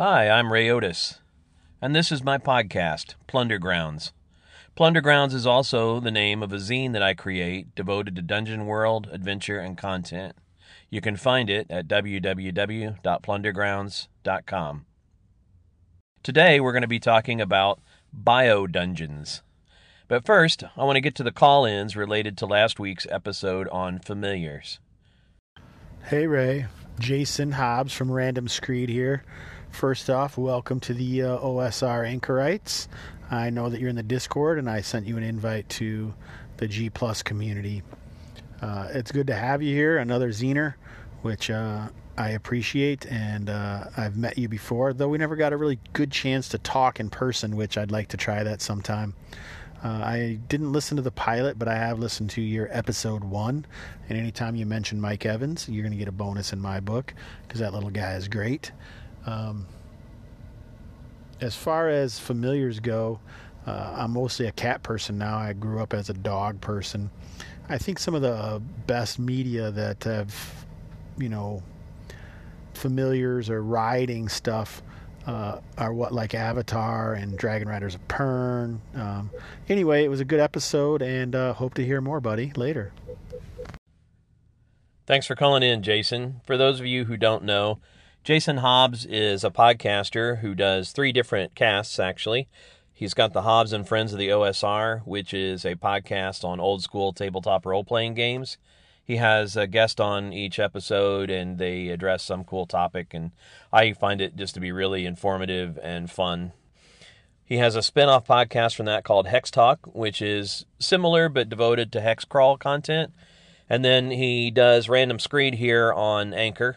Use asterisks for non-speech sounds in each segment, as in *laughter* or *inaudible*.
Hi, I'm Ray Otis, and this is my podcast, Plunder Grounds. Plunder Grounds is also the name of a zine that I create devoted to Dungeon World, adventure, and content. You can find it at www.plundergrounds.com. Today, we're going to be talking about bio dungeons. But first, I want to get to the call ins related to last week's episode on familiars. Hey Ray, Jason Hobbs from Random Screed here. First off, welcome to the uh, OSR Anchorites. I know that you're in the Discord, and I sent you an invite to the G Plus community. Uh, it's good to have you here, another Zener, which uh, I appreciate, and uh, I've met you before, though we never got a really good chance to talk in person, which I'd like to try that sometime. Uh, I didn't listen to the pilot, but I have listened to your episode one. And anytime you mention Mike Evans, you're going to get a bonus in my book because that little guy is great. Um, as far as familiars go, uh, I'm mostly a cat person now. I grew up as a dog person. I think some of the best media that have, you know, familiars or riding stuff uh, are what like Avatar and Dragon Riders of Pern. Um, anyway, it was a good episode, and uh, hope to hear more, buddy, later. Thanks for calling in, Jason. For those of you who don't know, Jason Hobbs is a podcaster who does three different casts, actually. He's got the Hobbs and Friends of the OSR, which is a podcast on old school tabletop role playing games. He has a guest on each episode and they address some cool topic, and I find it just to be really informative and fun. He has a spin off podcast from that called Hex Talk, which is similar but devoted to hex crawl content. And then he does Random Screed here on Anchor,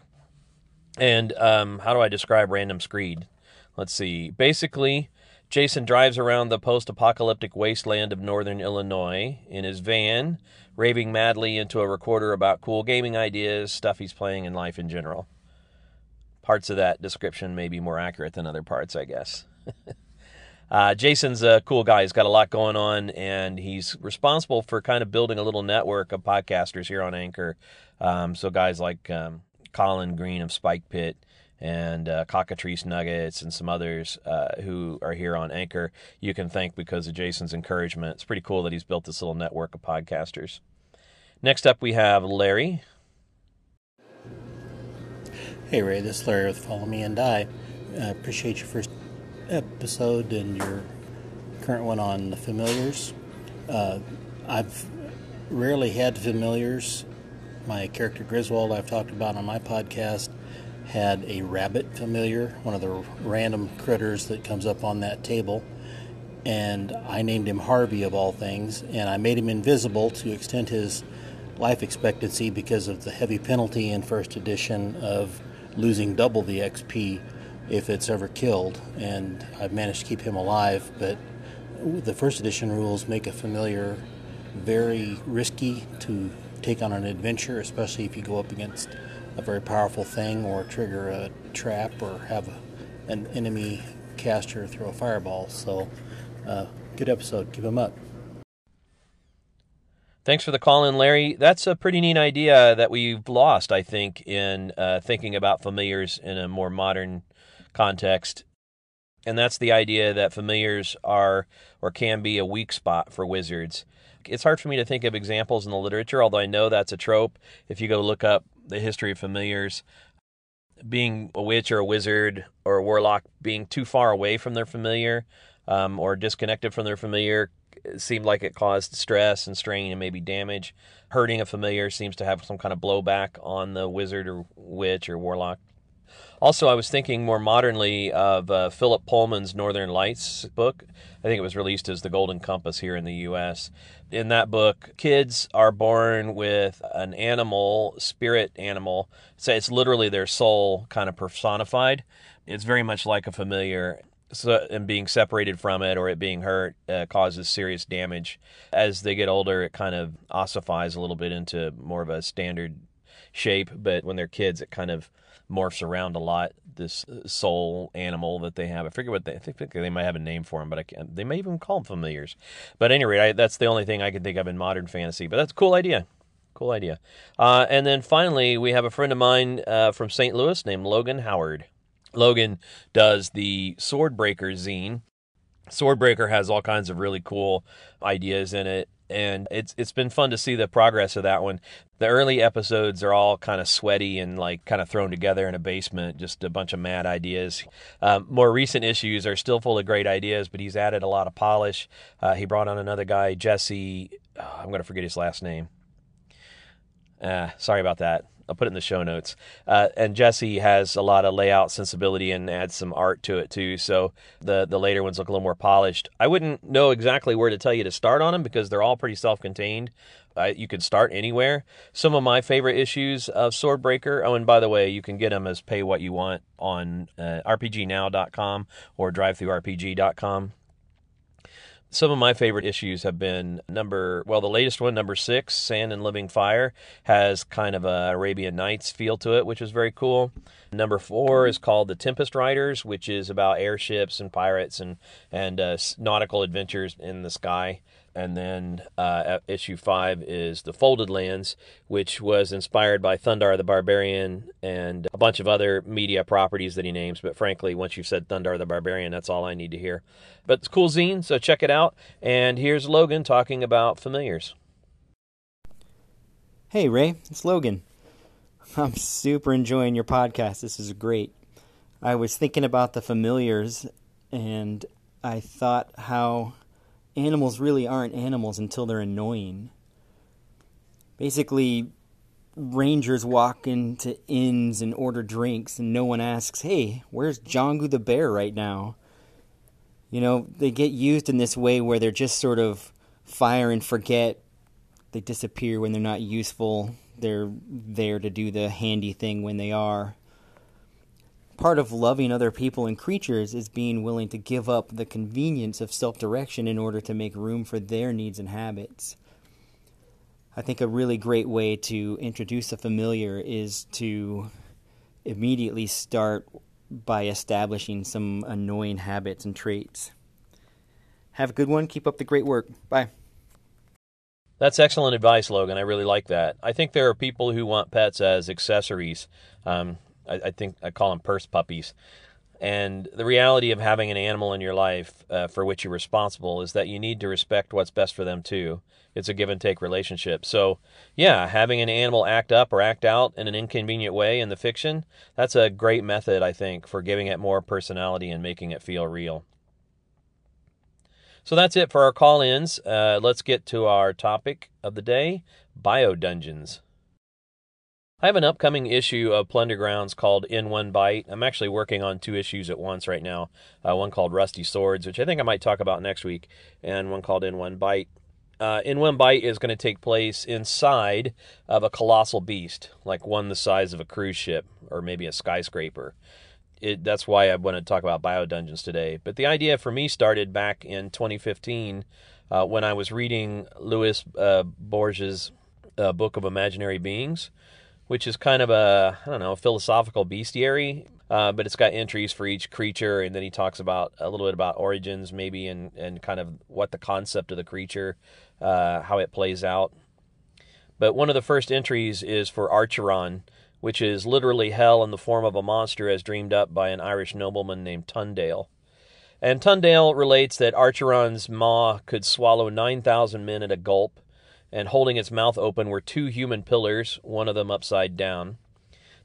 and um, how do I describe Random Screed? Let's see. Basically, Jason drives around the post apocalyptic wasteland of northern Illinois in his van, raving madly into a recorder about cool gaming ideas, stuff he's playing, and life in general. Parts of that description may be more accurate than other parts, I guess. *laughs* uh, Jason's a cool guy. He's got a lot going on, and he's responsible for kind of building a little network of podcasters here on Anchor. Um, so, guys like um, Colin Green of Spike Pit and uh, Cockatrice Nuggets and some others uh, who are here on Anchor, you can thank because of Jason's encouragement. It's pretty cool that he's built this little network of podcasters. Next up, we have Larry. Hey Ray, this is Larry with Follow Me and Die. I appreciate your first episode and your current one on the familiars. Uh, I've rarely had familiars my character Griswold, I've talked about on my podcast, had a rabbit familiar, one of the random critters that comes up on that table. And I named him Harvey, of all things, and I made him invisible to extend his life expectancy because of the heavy penalty in first edition of losing double the XP if it's ever killed. And I've managed to keep him alive, but the first edition rules make a familiar very risky to take on an adventure, especially if you go up against a very powerful thing or trigger a trap or have a, an enemy caster throw a fireball. So, uh, good episode. Keep them up. Thanks for the call in, Larry. That's a pretty neat idea that we've lost, I think, in uh, thinking about familiars in a more modern context. And that's the idea that familiars are or can be a weak spot for wizards. It's hard for me to think of examples in the literature, although I know that's a trope. If you go look up the history of familiars, being a witch or a wizard or a warlock being too far away from their familiar um, or disconnected from their familiar seemed like it caused stress and strain and maybe damage. Hurting a familiar seems to have some kind of blowback on the wizard or witch or warlock. Also, I was thinking more modernly of uh, Philip Pullman's Northern Lights book. I think it was released as The Golden Compass here in the U.S. In that book, kids are born with an animal, spirit animal. So it's literally their soul kind of personified. It's very much like a familiar. So, and being separated from it or it being hurt uh, causes serious damage. As they get older, it kind of ossifies a little bit into more of a standard shape, but when they're kids, it kind of morphs around a lot. This uh, soul animal that they have, I forget what they think they might have a name for them, but I can't. They may even call them familiars. But anyway, I, that's the only thing I can think of in modern fantasy. But that's a cool idea. Cool idea. Uh, and then finally, we have a friend of mine uh, from St. Louis named Logan Howard. Logan does the Swordbreaker zine. Swordbreaker has all kinds of really cool ideas in it and it's it's been fun to see the progress of that one. The early episodes are all kind of sweaty and like kind of thrown together in a basement, just a bunch of mad ideas. Um, more recent issues are still full of great ideas, but he's added a lot of polish. Uh, he brought on another guy, Jesse. Oh, I'm going to forget his last name. Uh, sorry about that. I'll put it in the show notes. Uh, and Jesse has a lot of layout sensibility and adds some art to it too. So the the later ones look a little more polished. I wouldn't know exactly where to tell you to start on them because they're all pretty self-contained. Uh, you could start anywhere. Some of my favorite issues of Swordbreaker. Oh, and by the way, you can get them as pay what you want on uh, RPGNow.com or DriveThruRPG.com some of my favorite issues have been number well the latest one number six sand and living fire has kind of a arabian nights feel to it which is very cool. Number four is called the tempest riders which is about airships and pirates and and uh, nautical adventures in the sky and then uh, issue five is the Folded Lands, which was inspired by Thundarr the Barbarian and a bunch of other media properties that he names. But frankly, once you've said Thundarr the Barbarian, that's all I need to hear. But it's cool zine, so check it out. And here's Logan talking about familiars. Hey, Ray, it's Logan. I'm super enjoying your podcast. This is great. I was thinking about the familiars, and I thought how animals really aren't animals until they're annoying. Basically, rangers walk into inns and order drinks, and no one asks, Hey, where's Jongu the bear right now? You know, they get used in this way where they're just sort of fire and forget. They disappear when they're not useful. They're there to do the handy thing when they are part of loving other people and creatures is being willing to give up the convenience of self direction in order to make room for their needs and habits. I think a really great way to introduce a familiar is to immediately start by establishing some annoying habits and traits. Have a good one. Keep up the great work. Bye. That's excellent advice, Logan. I really like that. I think there are people who want pets as accessories. Um, I, I think I call them purse puppies. And the reality of having an animal in your life uh, for which you're responsible is that you need to respect what's best for them too. It's a give and take relationship. So, yeah, having an animal act up or act out in an inconvenient way in the fiction, that's a great method, I think, for giving it more personality and making it feel real. So that's it for our call ins. Uh, let's get to our topic of the day bio dungeons. I have an upcoming issue of Plunder Grounds called In One Bite. I'm actually working on two issues at once right now. Uh, one called Rusty Swords, which I think I might talk about next week, and one called In One Bite. Uh, in One Bite is going to take place inside of a colossal beast, like one the size of a cruise ship or maybe a skyscraper. It, that's why I want to talk about bio dungeons today. But the idea for me started back in 2015 uh, when I was reading Luis uh, Borges' uh, Book of Imaginary Beings which is kind of a I don't know philosophical bestiary. Uh, but it's got entries for each creature, and then he talks about a little bit about origins, maybe, and and kind of what the concept of the creature, uh, how it plays out. But one of the first entries is for Archeron, which is literally hell in the form of a monster as dreamed up by an Irish nobleman named Tundale. And Tundale relates that Archeron's maw could swallow 9,000 men at a gulp, and holding its mouth open were two human pillars, one of them upside down.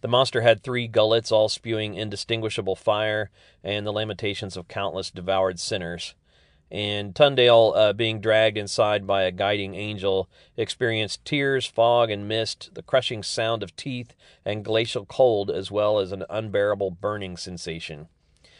The monster had three gullets, all spewing indistinguishable fire, and the lamentations of countless devoured sinners. And Tundale, uh, being dragged inside by a guiding angel, experienced tears, fog, and mist, the crushing sound of teeth, and glacial cold, as well as an unbearable burning sensation.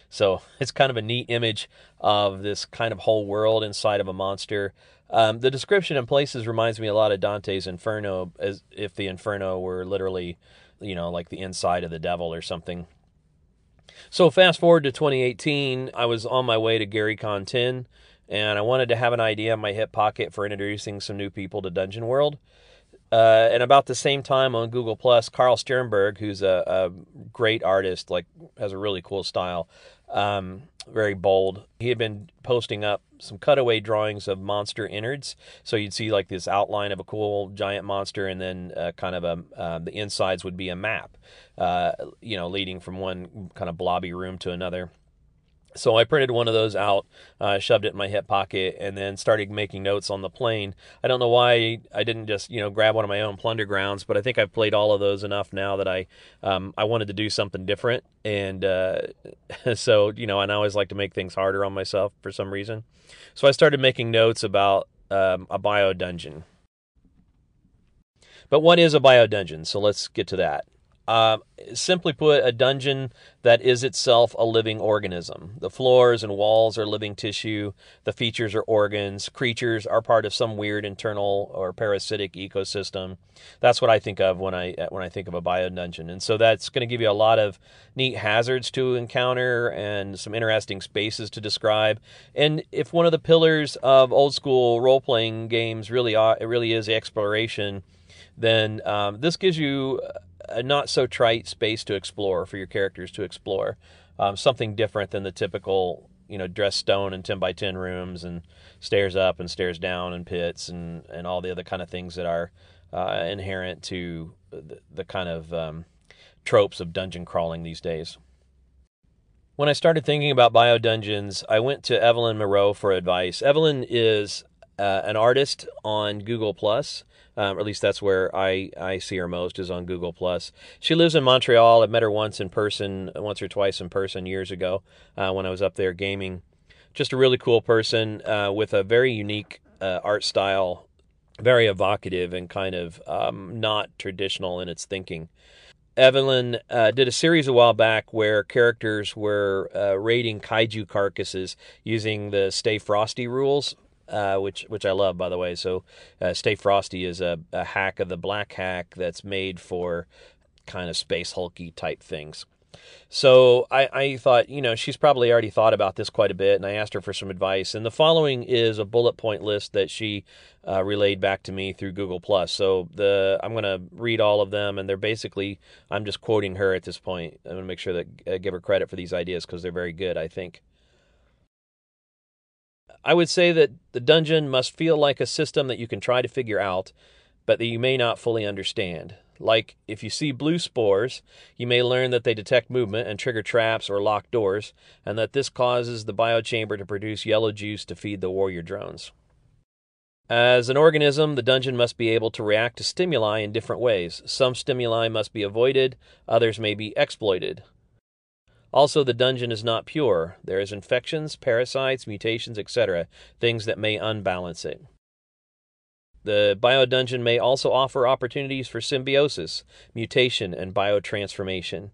So *laughs* it's kind of a neat image of this kind of whole world inside of a monster. Um, the description in places reminds me a lot of Dante's Inferno, as if the Inferno were literally, you know, like the inside of the devil or something. So fast forward to 2018, I was on my way to GaryCon 10, and I wanted to have an idea in my hip pocket for introducing some new people to Dungeon World. Uh, and about the same time on Google Plus, Carl Sternberg, who's a, a, great artist, like has a really cool style, Um, very bold. He had been posting up some cutaway drawings of monster innards. So you'd see like this outline of a cool giant monster, and then uh, kind of a uh, the insides would be a map, uh, you know, leading from one kind of blobby room to another. So I printed one of those out, uh, shoved it in my hip pocket, and then started making notes on the plane. I don't know why I didn't just you know grab one of my own plunder grounds, but I think I've played all of those enough now that I um, I wanted to do something different, and uh, *laughs* so you know, I always like to make things harder on myself for some reason. So I started making notes about um, a bio dungeon. But what is a bio dungeon? So let's get to that. Uh, simply put, a dungeon that is itself a living organism. The floors and walls are living tissue. The features are organs. Creatures are part of some weird internal or parasitic ecosystem. That's what I think of when I when I think of a bio dungeon. And so that's going to give you a lot of neat hazards to encounter and some interesting spaces to describe. And if one of the pillars of old school role playing games really are, it really is exploration, then um, this gives you a not so trite space to explore for your characters to explore. Um, something different than the typical, you know, dressed stone and 10 by 10 rooms and stairs up and stairs down and pits and, and all the other kind of things that are uh, inherent to the, the kind of um, tropes of dungeon crawling these days. When I started thinking about bio dungeons, I went to Evlyn Moreau for advice. Evlyn is uh, an artist on Google Plus um, or at least that's where I, I see her most is on Google Plus. She lives in Montreal. I met her once in person, once or twice in person years ago uh, when I was up there gaming. Just a really cool person uh, with a very unique uh, art style, very evocative and kind of um, not traditional in its thinking. Evlyn uh, did a series a while back where characters were uh, raiding kaiju carcasses using the Stay Frosty rules uh, which which I love, by the way. So, uh, Stay Frosty is a, a hack of the black hack that's made for kind of space hulky type things. So I, I thought, you know, she's probably already thought about this quite a bit, and I asked her for some advice. And the following is a bullet point list that she uh, relayed back to me through Google Plus. So the I'm going to read all of them, and they're basically I'm just quoting her at this point. I'm going to make sure that uh, give her credit for these ideas because they're very good, I think. I would say that the dungeon must feel like a system that you can try to figure out, but that you may not fully understand. Like, if you see blue spores, you may learn that they detect movement and trigger traps or lock doors, and that this causes the biochamber to produce yellow juice to feed the warrior drones. As an organism, the dungeon must be able to react to stimuli in different ways. Some stimuli must be avoided, others may be exploited. Also, the dungeon is not pure. There is infections, parasites, mutations, etc., things that may unbalance it. The bio dungeon may also offer opportunities for symbiosis, mutation, and biotransformation.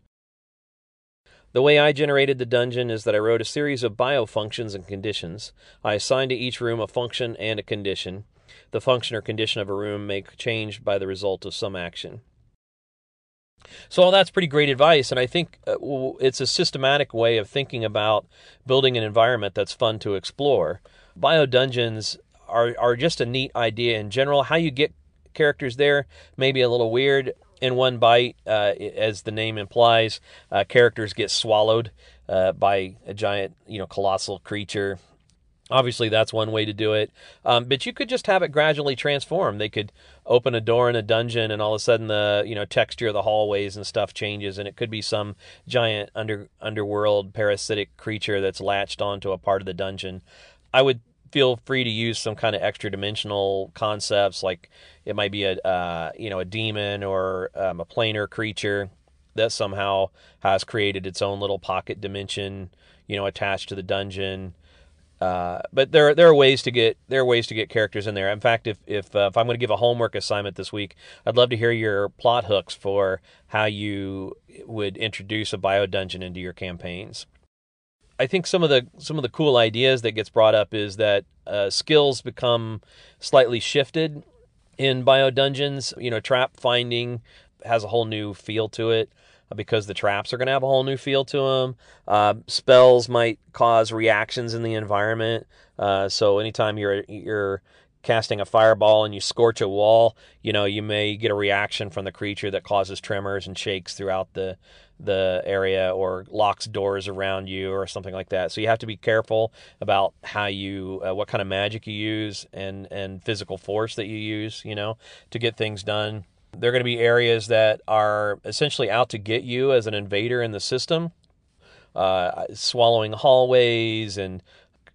The way I generated the dungeon is that I wrote a series of bio functions and conditions. I assigned to each room a function and a condition. The function or condition of a room may change by the result of some action. So all that's pretty great advice, and I think uh, it's a systematic way of thinking about building an environment that's fun to explore. Bio dungeons are are just a neat idea in general. How you get characters there may be a little weird. In one bite, uh, as the name implies, uh, characters get swallowed uh, by a giant, you know, colossal creature Obviously, that's one way to do it. Um, but you could just have it gradually transform. They could open a door in a dungeon, and all of a sudden, the you know texture of the hallways and stuff changes, and it could be some giant under underworld parasitic creature that's latched onto a part of the dungeon. I would feel free to use some kind of extra dimensional concepts, like it might be a uh, you know a demon or um, a planar creature that somehow has created its own little pocket dimension, you know, attached to the dungeon. Uh, but there there are ways to get there are ways to get characters in there. In fact, if if uh, if I'm going to give a homework assignment this week, I'd love to hear your plot hooks for how you would introduce a bio dungeon into your campaigns. I think some of the some of the cool ideas that gets brought up is that uh, skills become slightly shifted in bio dungeons. You know, trap finding has a whole new feel to it because the traps are going to have a whole new feel to them. Uh, spells might cause reactions in the environment. Uh, so anytime you're you're casting a fireball and you scorch a wall, you know, you may get a reaction from the creature that causes tremors and shakes throughout the the area or locks doors around you or something like that. So you have to be careful about how you uh, what kind of magic you use and and physical force that you use, you know, to get things done. There are going to be areas that are essentially out to get you as an invader in the system. Uh, swallowing hallways and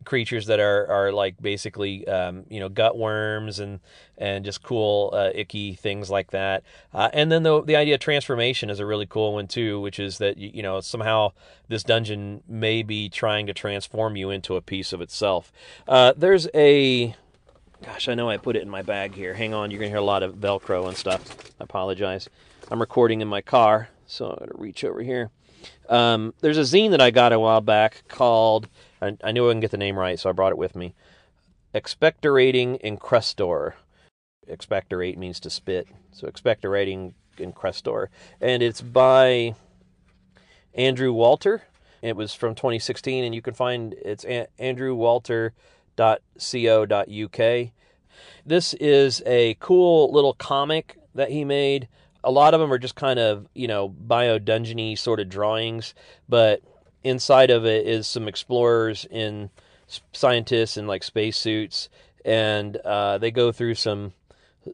creatures that are are like basically um, you know gut worms and and just cool uh, icky things like that. Uh, and then the the idea of transformation is a really cool one too, which is that you know somehow this dungeon may be trying to transform you into a piece of itself. Uh, there's a gosh, I know I put it in my bag here. Hang on, you're gonna hear a lot of Velcro and stuff. I apologize. I'm recording in my car, so I'm gonna reach over here. Um, there's a zine that I got a while back called I, I knew I can get the name right, so I brought it with me. Expectorating Incrustor. Expectorate means to spit, so Expectorating Incrustor, and it's by Andrew Walter. It was from 2016, and you can find it's andrewwalter.co.uk. This is a cool little comic that he made. A lot of them are just kind of, you know, bio dungeony sort of drawings, but inside of it is some explorers in scientists in like spacesuits, and uh, they go through some,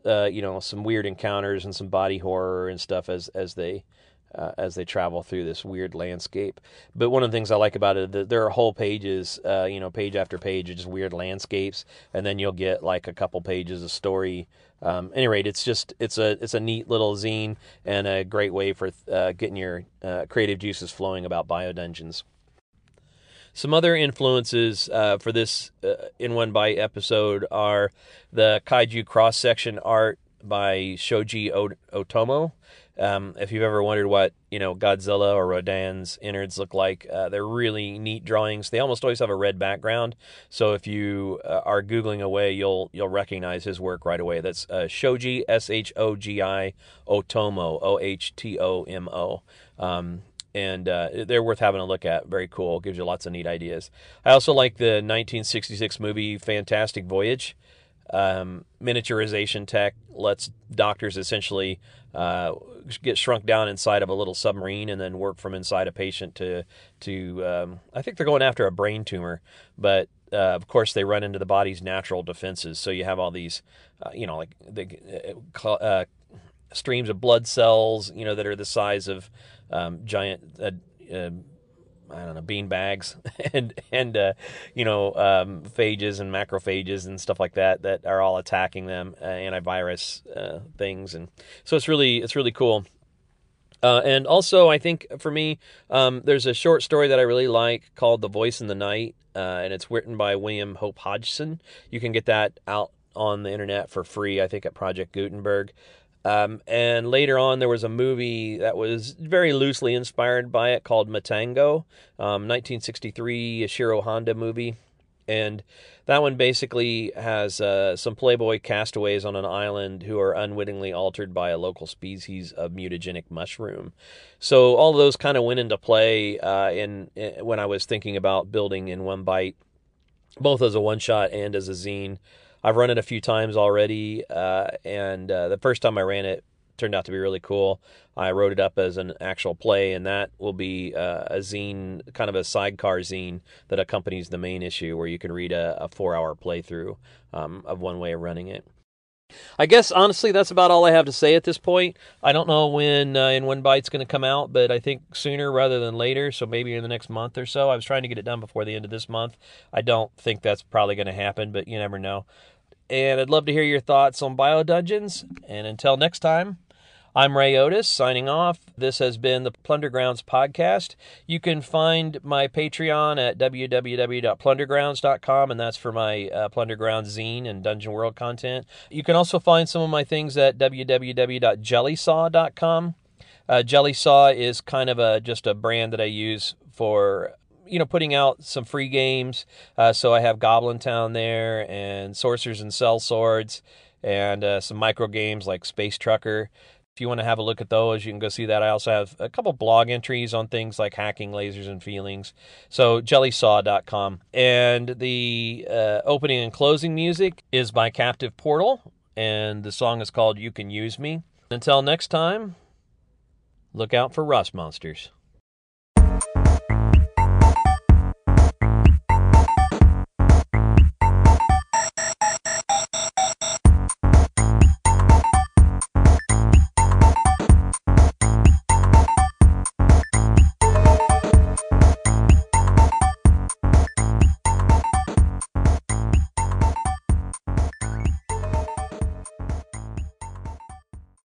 uh, you know, some weird encounters and some body horror and stuff as as they uh, as they travel through this weird landscape. But one of the things I like about it, there are whole pages, uh, you know, page after page of just weird landscapes, and then you'll get like a couple pages of story. Um, any rate, it's just it's a it's a neat little zine and a great way for uh, getting your uh, creative juices flowing about bio dungeons. Some other influences uh, for this uh, in one bite episode are the kaiju cross section art by Shoji Ohtomo. Um, if you've ever wondered what you know Godzilla or Rodan's innards look like, uh, they're really neat drawings. They almost always have a red background, so if you uh, are googling away, you'll you'll recognize his work right away. That's uh, Shoji S H O G I Ohtomo O H T O M O. Um, and uh, they're worth having a look at. Very cool. Gives you lots of neat ideas. I also like the 1966 movie Fantastic Voyage. Um, miniaturization tech lets doctors essentially uh, get shrunk down inside of a little submarine and then work from inside a patient to to. Um, I think they're going after a brain tumor, but uh, of course they run into the body's natural defenses. So you have all these, uh, you know, like the uh, uh, streams of blood cells, you know, that are the size of um, giant uh, I don't know bean bags *laughs* and and uh, you know um, phages and macrophages and stuff like that that are all attacking them uh, antivirus uh, things and so it's really it's really cool. Uh, and also, I think for me, um, there's a short story that I really like called "The Voice in the Night," uh, and it's written by William Hope Hodgson. You can get that out on the internet for free, I think, at Project Gutenberg. Um, and later on, there was a movie that was very loosely inspired by it called Matango, um, 1963 Ishiro Honda movie. And that one basically has uh, some Playboy castaways on an island who are unwittingly altered by a local species of mutagenic mushroom. So all those kind of went into play uh, in, in, when I was thinking about building in one bite, both as a one shot and as a zine. I've run it a few times already, uh, and uh, the first time I ran it turned out to be really cool. I wrote it up as an actual play, and that will be uh, a zine, kind of a sidecar zine that accompanies the main issue, where you can read a, a four-hour playthrough um, of one way of running it. I guess honestly, that's about all I have to say at this point. I don't know when uh, in one bite's going to come out, but I think sooner rather than later. So maybe in the next month or so. I was trying to get it done before the end of this month. I don't think that's probably going to happen, but you never know and I'd love to hear your thoughts on Bio Dungeons. And until next time, I'm Ray Otis signing off. This has been the Plundergrounds podcast. You can find my Patreon at www.plundergrounds.com, and that's for my uh, Plundergrounds zine and Dungeon World content. You can also find some of my things at www.jellysaw.com. Uh, Jellysaw is kind of a just a brand that I use for you know, putting out some free games. Uh, so I have Goblin Town there and Sorcerers and Cell Swords and uh, some micro games like Space Trucker. If you want to have a look at those, you can go see that. I also have a couple blog entries on things like hacking lasers and feelings. So, jellysaw.com. And the uh, opening and closing music is by Captive Portal, and the song is called You Can Use Me. Until next time, look out for rust monsters.